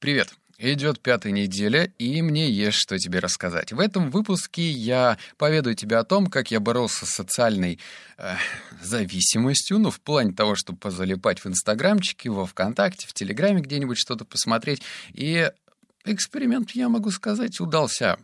Привет. Идет пятая неделя, и мне есть что тебе рассказать. В этом выпуске я поведаю тебе о том, как я боролся с социальной э, зависимостью, ну, в плане того, чтобы позалипать в Инстаграмчике, во Вконтакте, в Телеграме где-нибудь что-то посмотреть. И эксперимент, я могу сказать, удался.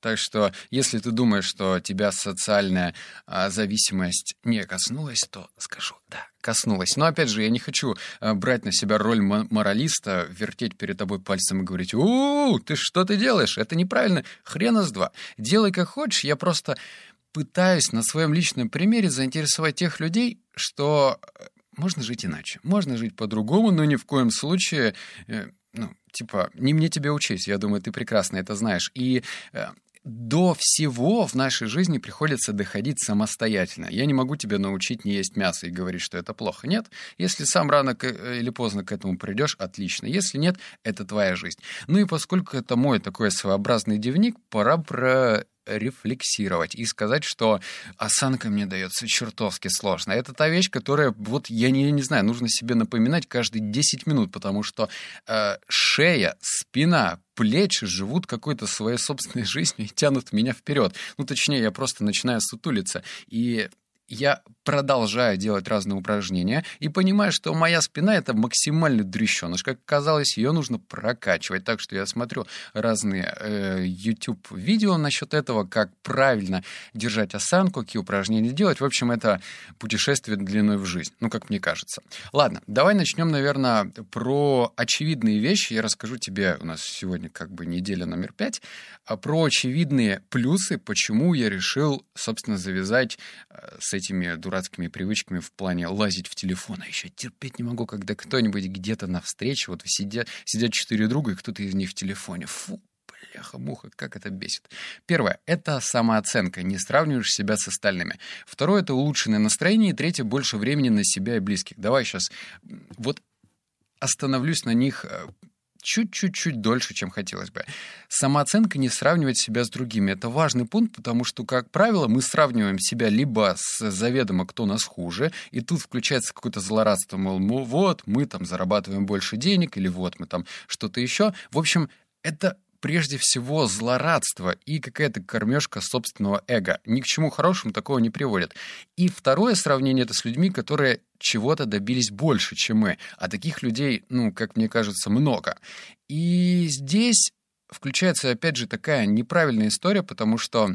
Так что, если ты думаешь, что тебя социальная а, зависимость не коснулась, то скажу, да, коснулась. Но опять же, я не хочу а, брать на себя роль моралиста, вертеть перед тобой пальцем и говорить, у, ты что ты делаешь? Это неправильно. Хрена с два. Делай как хочешь. Я просто пытаюсь на своем личном примере заинтересовать тех людей, что э, можно жить иначе, можно жить по-другому, но ни в коем случае э, ну, типа, не мне тебе учить, я думаю, ты прекрасно это знаешь. И э, до всего в нашей жизни приходится доходить самостоятельно. Я не могу тебя научить не есть мясо и говорить, что это плохо. Нет. Если сам рано э, или поздно к этому придешь, отлично. Если нет, это твоя жизнь. Ну и поскольку это мой такой своеобразный дневник, пора про рефлексировать и сказать, что осанка мне дается чертовски сложно. Это та вещь, которая, вот я не, не знаю, нужно себе напоминать каждые 10 минут, потому что э, шея, спина, плечи живут какой-то своей собственной жизнью и тянут меня вперед. Ну, точнее, я просто начинаю сутулиться. И я продолжаю делать разные упражнения и понимаю, что моя спина — это максимально дрещеныш. Как оказалось, ее нужно прокачивать. Так что я смотрю разные э, YouTube-видео насчет этого, как правильно держать осанку, какие упражнения делать. В общем, это путешествие длиной в жизнь, ну, как мне кажется. Ладно, давай начнем, наверное, про очевидные вещи. Я расскажу тебе, у нас сегодня как бы неделя номер пять, а про очевидные плюсы, почему я решил, собственно, завязать э, с этими дурацкими привычками в плане лазить в телефон. А еще терпеть не могу, когда кто-нибудь где-то на встрече, вот сидят, сидят четыре друга, и кто-то из них в телефоне. Фу, бляха-муха, как это бесит. Первое — это самооценка, не сравниваешь себя с остальными. Второе — это улучшенное настроение. И третье — больше времени на себя и близких. Давай сейчас вот остановлюсь на них э, чуть-чуть-чуть дольше, чем хотелось бы. Самооценка не сравнивать себя с другими. Это важный пункт, потому что, как правило, мы сравниваем себя либо с заведомо, кто нас хуже, и тут включается какое-то злорадство, мол, ну вот, мы там зарабатываем больше денег, или вот мы там что-то еще. В общем, это прежде всего злорадство и какая-то кормежка собственного эго. Ни к чему хорошему такого не приводит. И второе сравнение это с людьми, которые чего-то добились больше, чем мы. А таких людей, ну, как мне кажется, много. И здесь включается, опять же, такая неправильная история, потому что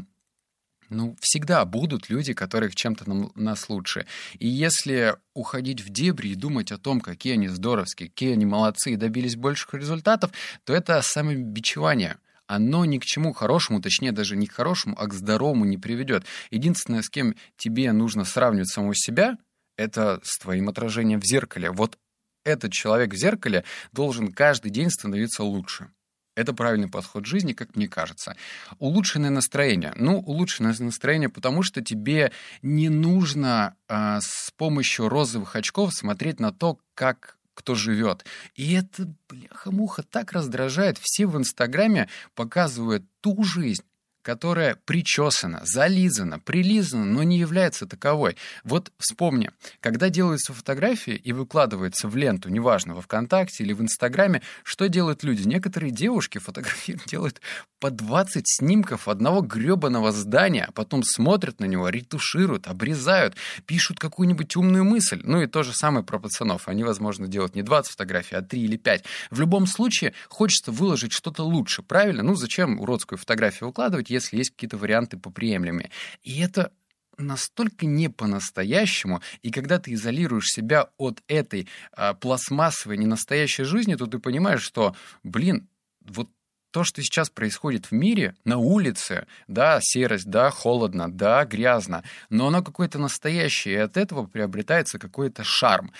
ну, всегда будут люди, которых чем-то нам, нас лучше. И если уходить в дебри и думать о том, какие они здоровские, какие они молодцы и добились больших результатов, то это самобичевание. Оно ни к чему хорошему, точнее даже не к хорошему, а к здоровому не приведет. Единственное, с кем тебе нужно сравнивать самого себя, это с твоим отражением в зеркале. Вот этот человек в зеркале должен каждый день становиться лучше. Это правильный подход к жизни, как мне кажется. Улучшенное настроение. Ну, улучшенное настроение, потому что тебе не нужно э, с помощью розовых очков смотреть на то, как кто живет. И это, бляха-муха, так раздражает. Все в Инстаграме показывают ту жизнь, которая причесана, зализана, прилизана, но не является таковой. Вот вспомни, когда делаются фотографии и выкладываются в ленту, неважно, во ВКонтакте или в Инстаграме, что делают люди? Некоторые девушки фотографируют, делают по 20 снимков одного гребаного здания, а потом смотрят на него, ретушируют, обрезают, пишут какую-нибудь умную мысль. Ну и то же самое про пацанов. Они, возможно, делают не 20 фотографий, а 3 или 5. В любом случае, хочется выложить что-то лучше, правильно? Ну зачем уродскую фотографию выкладывать, если есть какие-то варианты поприемлемые. И это настолько не по-настоящему, и когда ты изолируешь себя от этой а, пластмассовой ненастоящей жизни, то ты понимаешь, что, блин, вот то, что сейчас происходит в мире, на улице, да, серость, да, холодно, да, грязно, но оно какое-то настоящее, и от этого приобретается какой-то шарм.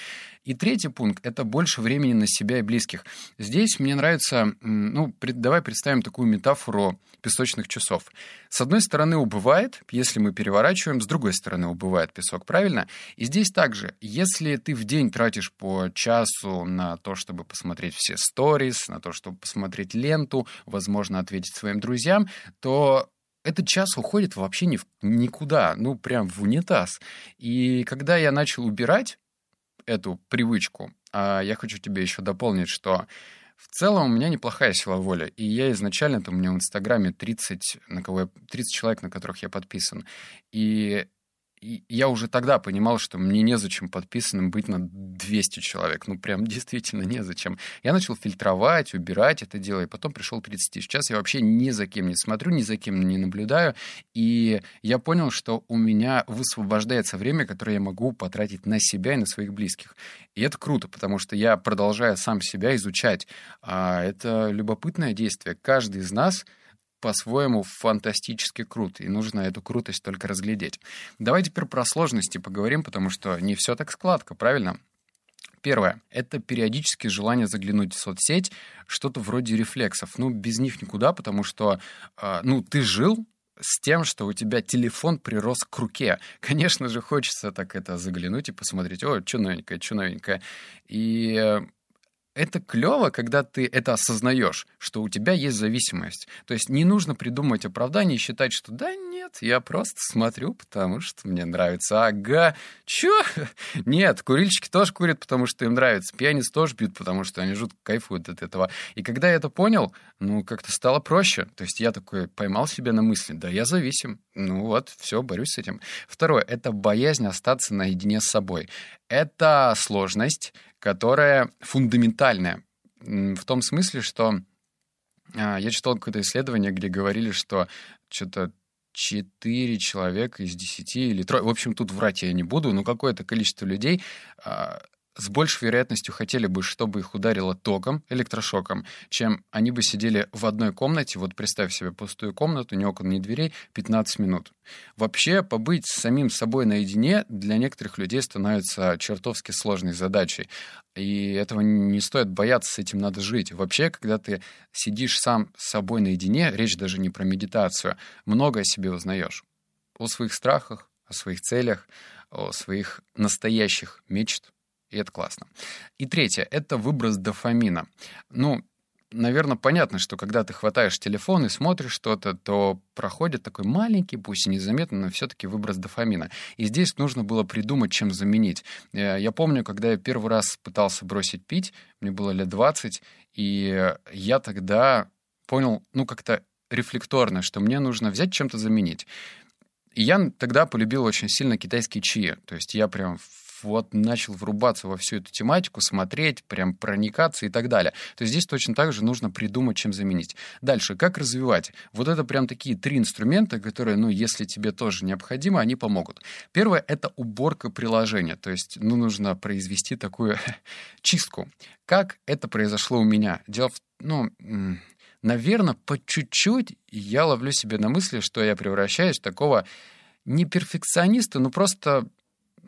И третий пункт — это больше времени на себя и близких. Здесь мне нравится, ну, давай представим такую метафору песочных часов. С одной стороны убывает, если мы переворачиваем, с другой стороны убывает песок, правильно? И здесь также, если ты в день тратишь по часу на то, чтобы посмотреть все сторис, на то, чтобы посмотреть ленту, возможно, ответить своим друзьям, то этот час уходит вообще ни в, никуда, ну, прям в унитаз. И когда я начал убирать, эту привычку. А я хочу тебе еще дополнить, что В целом у меня неплохая сила воли, и я изначально, там у меня в Инстаграме 30, на кого я, 30 человек, на которых я подписан. И я уже тогда понимал, что мне незачем подписанным быть на 200 человек. Ну, прям действительно незачем. Я начал фильтровать, убирать это дело, и потом пришел 30. Сейчас я вообще ни за кем не смотрю, ни за кем не наблюдаю. И я понял, что у меня высвобождается время, которое я могу потратить на себя и на своих близких. И это круто, потому что я продолжаю сам себя изучать. А это любопытное действие. Каждый из нас — по-своему фантастически крут, и нужно эту крутость только разглядеть. Давай теперь про сложности поговорим, потому что не все так складко, правильно? Первое — это периодически желание заглянуть в соцсеть, что-то вроде рефлексов. Ну, без них никуда, потому что, э, ну, ты жил с тем, что у тебя телефон прирос к руке. Конечно же, хочется так это заглянуть и посмотреть, о, что новенькое, что новенькое. И э, это клево, когда ты это осознаешь, что у тебя есть зависимость. То есть не нужно придумывать оправдание и считать, что да нет, я просто смотрю, потому что мне нравится. Ага, чё? Нет, курильщики тоже курят, потому что им нравится. Пьяниц тоже пьют, потому что они жутко кайфуют от этого. И когда я это понял, ну, как-то стало проще. То есть я такой поймал себя на мысли, да, я зависим. Ну вот, все, борюсь с этим. Второе — это боязнь остаться наедине с собой. Это сложность, которая фундаментальная. В том смысле, что а, я читал какое-то исследование, где говорили, что что-то 4 человека из 10 или трое, в общем, тут врать я не буду, но какое-то количество людей а, с большей вероятностью хотели бы, чтобы их ударило током, электрошоком, чем они бы сидели в одной комнате, вот представь себе пустую комнату, ни окон, ни дверей, 15 минут. Вообще, побыть с самим собой наедине для некоторых людей становится чертовски сложной задачей. И этого не стоит бояться, с этим надо жить. Вообще, когда ты сидишь сам с собой наедине, речь даже не про медитацию, много о себе узнаешь. О своих страхах, о своих целях, о своих настоящих мечтах и это классно. И третье — это выброс дофамина. Ну, наверное, понятно, что когда ты хватаешь телефон и смотришь что-то, то проходит такой маленький, пусть и незаметно, но все-таки выброс дофамина. И здесь нужно было придумать, чем заменить. Э, я помню, когда я первый раз пытался бросить пить, мне было лет 20, и я тогда понял, ну, как-то рефлекторно, что мне нужно взять чем-то заменить. И я тогда полюбил очень сильно китайские чаи. То есть я прям вот начал врубаться во всю эту тематику, смотреть, прям проникаться и так далее. То здесь точно так же нужно придумать, чем заменить. Дальше, как развивать? Вот это прям такие три инструмента, которые, ну, если тебе тоже необходимо, они помогут. Первое — это уборка приложения. То есть, ну, нужно произвести такую чистку. Как это произошло у меня? Дело в... Ну, наверное, по чуть-чуть я ловлю себе на мысли, что я превращаюсь в такого не перфекциониста, но просто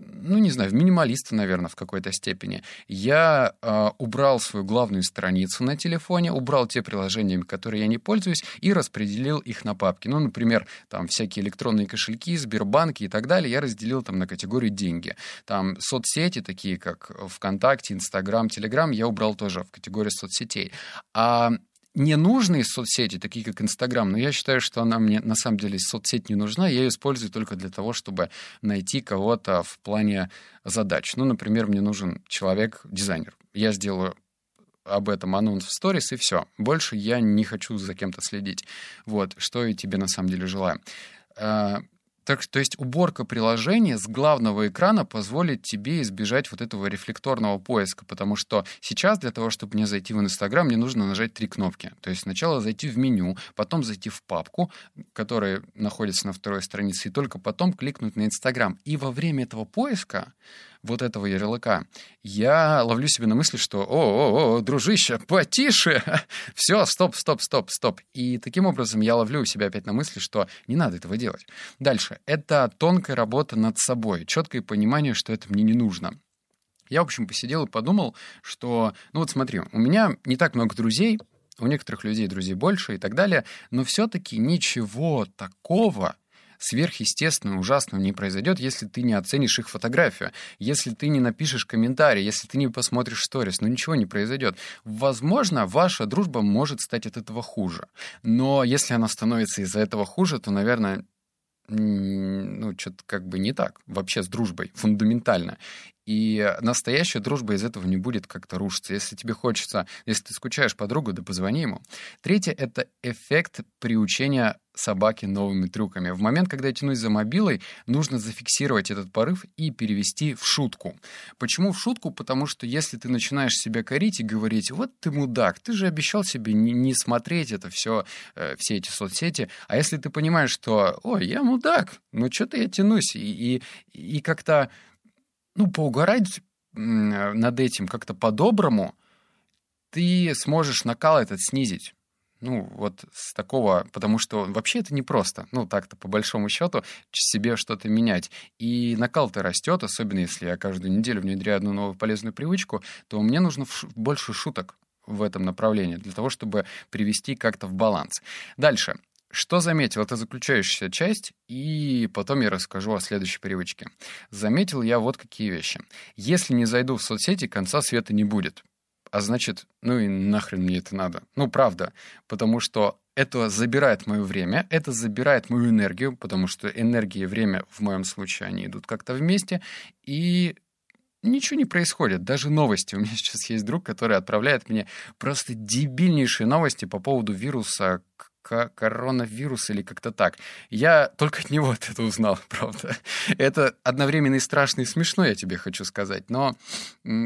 ну, не знаю, в минималиста, наверное, в какой-то степени. Я э, убрал свою главную страницу на телефоне, убрал те приложения, которые я не пользуюсь, и распределил их на папки. Ну, например, там всякие электронные кошельки, Сбербанки и так далее, я разделил там на категории деньги. Там соцсети, такие как ВКонтакте, Инстаграм, Телеграм, я убрал тоже в категорию соцсетей. А ненужные соцсети, такие как Инстаграм, но я считаю, что она мне на самом деле соцсеть не нужна, я ее использую только для того, чтобы найти кого-то в плане задач. Ну, например, мне нужен человек-дизайнер. Я сделаю об этом анонс в сторис, и все. Больше я не хочу за кем-то следить. Вот, что и тебе на самом деле желаю. Так, то есть уборка приложения с главного экрана позволит тебе избежать вот этого рефлекторного поиска, потому что сейчас для того, чтобы мне зайти в Инстаграм, мне нужно нажать три кнопки. То есть сначала зайти в меню, потом зайти в папку, которая находится на второй странице, и только потом кликнуть на Инстаграм. И во время этого поиска вот этого ярлыка, я ловлю себе на мысли, что «О, о, о, дружище, потише! Все, стоп, стоп, стоп, стоп!» И таким образом я ловлю себя опять на мысли, что не надо этого делать. Дальше. Это тонкая работа над собой, четкое понимание, что это мне не нужно. Я, в общем, посидел и подумал, что, ну вот смотри, у меня не так много друзей, у некоторых людей друзей больше и так далее, но все-таки ничего такого, сверхъестественного, ужасного не произойдет, если ты не оценишь их фотографию, если ты не напишешь комментарий, если ты не посмотришь сторис, ну ничего не произойдет. Возможно, ваша дружба может стать от этого хуже. Но если она становится из-за этого хуже, то, наверное, ну, что-то как бы не так вообще с дружбой, фундаментально. И настоящая дружба из этого не будет как-то рушиться. Если тебе хочется, если ты скучаешь по другу, да позвони ему. Третье — это эффект приучения собаки новыми трюками. В момент, когда я тянусь за мобилой, нужно зафиксировать этот порыв и перевести в шутку. Почему в шутку? Потому что если ты начинаешь себя корить и говорить, вот ты мудак, ты же обещал себе не, смотреть это все, э, все эти соцсети, а если ты понимаешь, что, ой, я мудак, ну что-то я тянусь, и, и, и как-то ну, поугарать над этим как-то по-доброму, ты сможешь накал этот снизить. Ну, вот с такого, потому что вообще это непросто. Ну, так-то, по большому счету, себе что-то менять. И накал-то растет, особенно если я каждую неделю внедряю одну новую полезную привычку, то мне нужно больше шуток в этом направлении для того, чтобы привести как-то в баланс. Дальше. Что заметил? Это заключающаяся часть, и потом я расскажу о следующей привычке. Заметил я вот какие вещи. Если не зайду в соцсети, конца света не будет. А значит, ну и нахрен мне это надо. Ну, правда. Потому что это забирает мое время, это забирает мою энергию, потому что энергия и время в моем случае, они идут как-то вместе, и ничего не происходит, даже новости. У меня сейчас есть друг, который отправляет мне просто дебильнейшие новости по поводу вируса коронавирус или как-то так. Я только от него это узнал, правда. Это одновременно и страшно, и смешно, я тебе хочу сказать. Но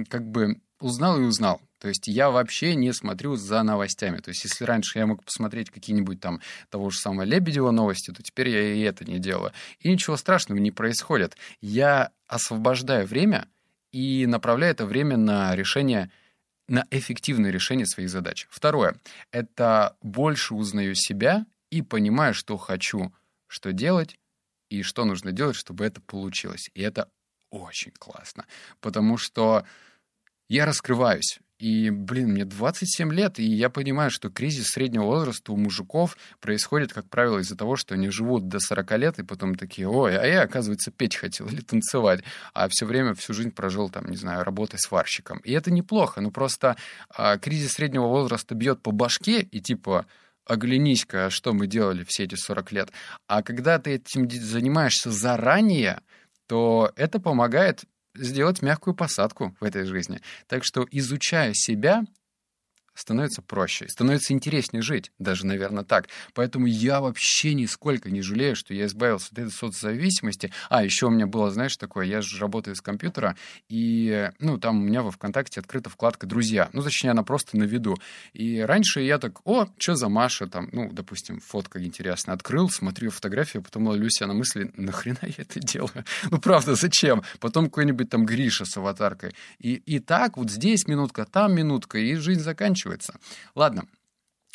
как бы узнал и узнал. То есть я вообще не смотрю за новостями. То есть если раньше я мог посмотреть какие-нибудь там того же самого Лебедева новости, то теперь я и это не делаю. И ничего страшного не происходит. Я освобождаю время и направляю это время на решение на эффективное решение своих задач. Второе — это больше узнаю себя и понимаю, что хочу, что делать и что нужно делать, чтобы это получилось. И это очень классно, потому что я раскрываюсь. И, блин, мне 27 лет, и я понимаю, что кризис среднего возраста у мужиков происходит, как правило, из-за того, что они живут до 40 лет, и потом такие, ой, а я, оказывается, петь хотел или танцевать, а все время, всю жизнь прожил, там, не знаю, работой сварщиком. И это неплохо, но просто а, кризис среднего возраста бьет по башке, и типа, оглянись-ка, что мы делали все эти 40 лет. А когда ты этим занимаешься заранее, то это помогает сделать мягкую посадку в этой жизни. Так что, изучая себя, становится проще, становится интереснее жить, даже, наверное, так. Поэтому я вообще нисколько не жалею, что я избавился от этой соцзависимости. А, еще у меня было, знаешь, такое, я же работаю с компьютера, и, ну, там у меня во ВКонтакте открыта вкладка «Друзья». Ну, точнее, она просто на виду. И раньше я так, о, что за Маша там, ну, допустим, фотка интересная. Открыл, смотрю фотографию, потом ловлю себя на мысли, нахрена я это делаю? Ну, правда, зачем? Потом какой-нибудь там Гриша с аватаркой. И, и так вот здесь минутка, там минутка, и жизнь заканчивается заканчивается. Ладно,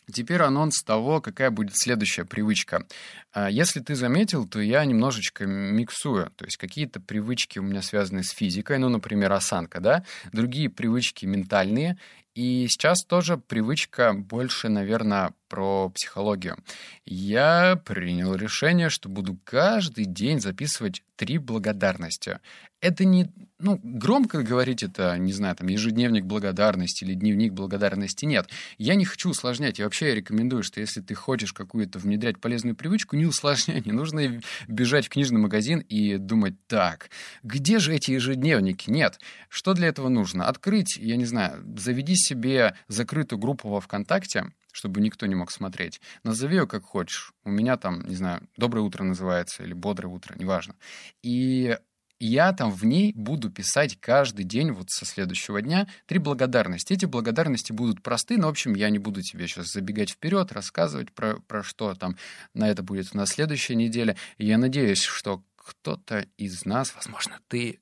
Теперь анонс того, какая будет следующая привычка. А, если ты заметил, то я немножечко миксую. То есть какие-то привычки у меня связаны с физикой, ну, например, осанка, да? Другие привычки ментальные. И сейчас тоже привычка больше, наверное, про психологию. Я принял решение, что буду каждый день записывать три благодарности это не, ну, громко говорить это, не знаю, там, ежедневник благодарности или дневник благодарности, нет. Я не хочу усложнять. И вообще я рекомендую, что если ты хочешь какую-то внедрять полезную привычку, не усложняй. Не нужно бежать в книжный магазин и думать, так, где же эти ежедневники? Нет. Что для этого нужно? Открыть, я не знаю, заведи себе закрытую группу во ВКонтакте, чтобы никто не мог смотреть. Назови ее как хочешь. У меня там, не знаю, «Доброе утро» называется или «Бодрое утро», неважно. И я там в ней буду писать каждый день вот со следующего дня три благодарности. Эти благодарности будут просты, но, в общем, я не буду тебе сейчас забегать вперед, рассказывать про, про что там на это будет на следующей неделе. И я надеюсь, что кто-то из нас, возможно, ты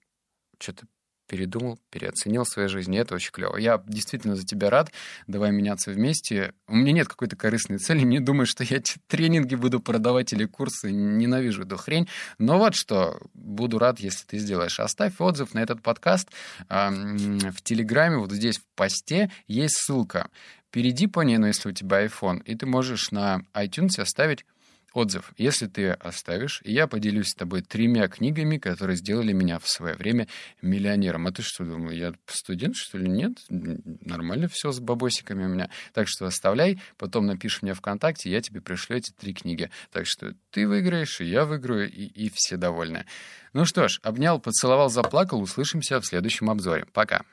что-то передумал, переоценил свою жизнь, и это очень клево. Я действительно за тебя рад, давай меняться вместе. У меня нет какой-то корыстной цели, не думаю, что я тренинги буду продавать или курсы, ненавижу эту хрень, но вот что, буду рад, если ты сделаешь. Оставь отзыв на этот подкаст в Телеграме, вот здесь в посте есть ссылка. Перейди по ней, ну, если у тебя iPhone, и ты можешь на iTunes оставить отзыв. Если ты оставишь, я поделюсь с тобой тремя книгами, которые сделали меня в свое время миллионером. А ты что думал, я студент, что ли? Нет, нормально все с бабосиками у меня. Так что оставляй, потом напиши мне ВКонтакте, я тебе пришлю эти три книги. Так что ты выиграешь, и я выиграю, и, и все довольны. Ну что ж, обнял, поцеловал, заплакал. Услышимся в следующем обзоре. Пока.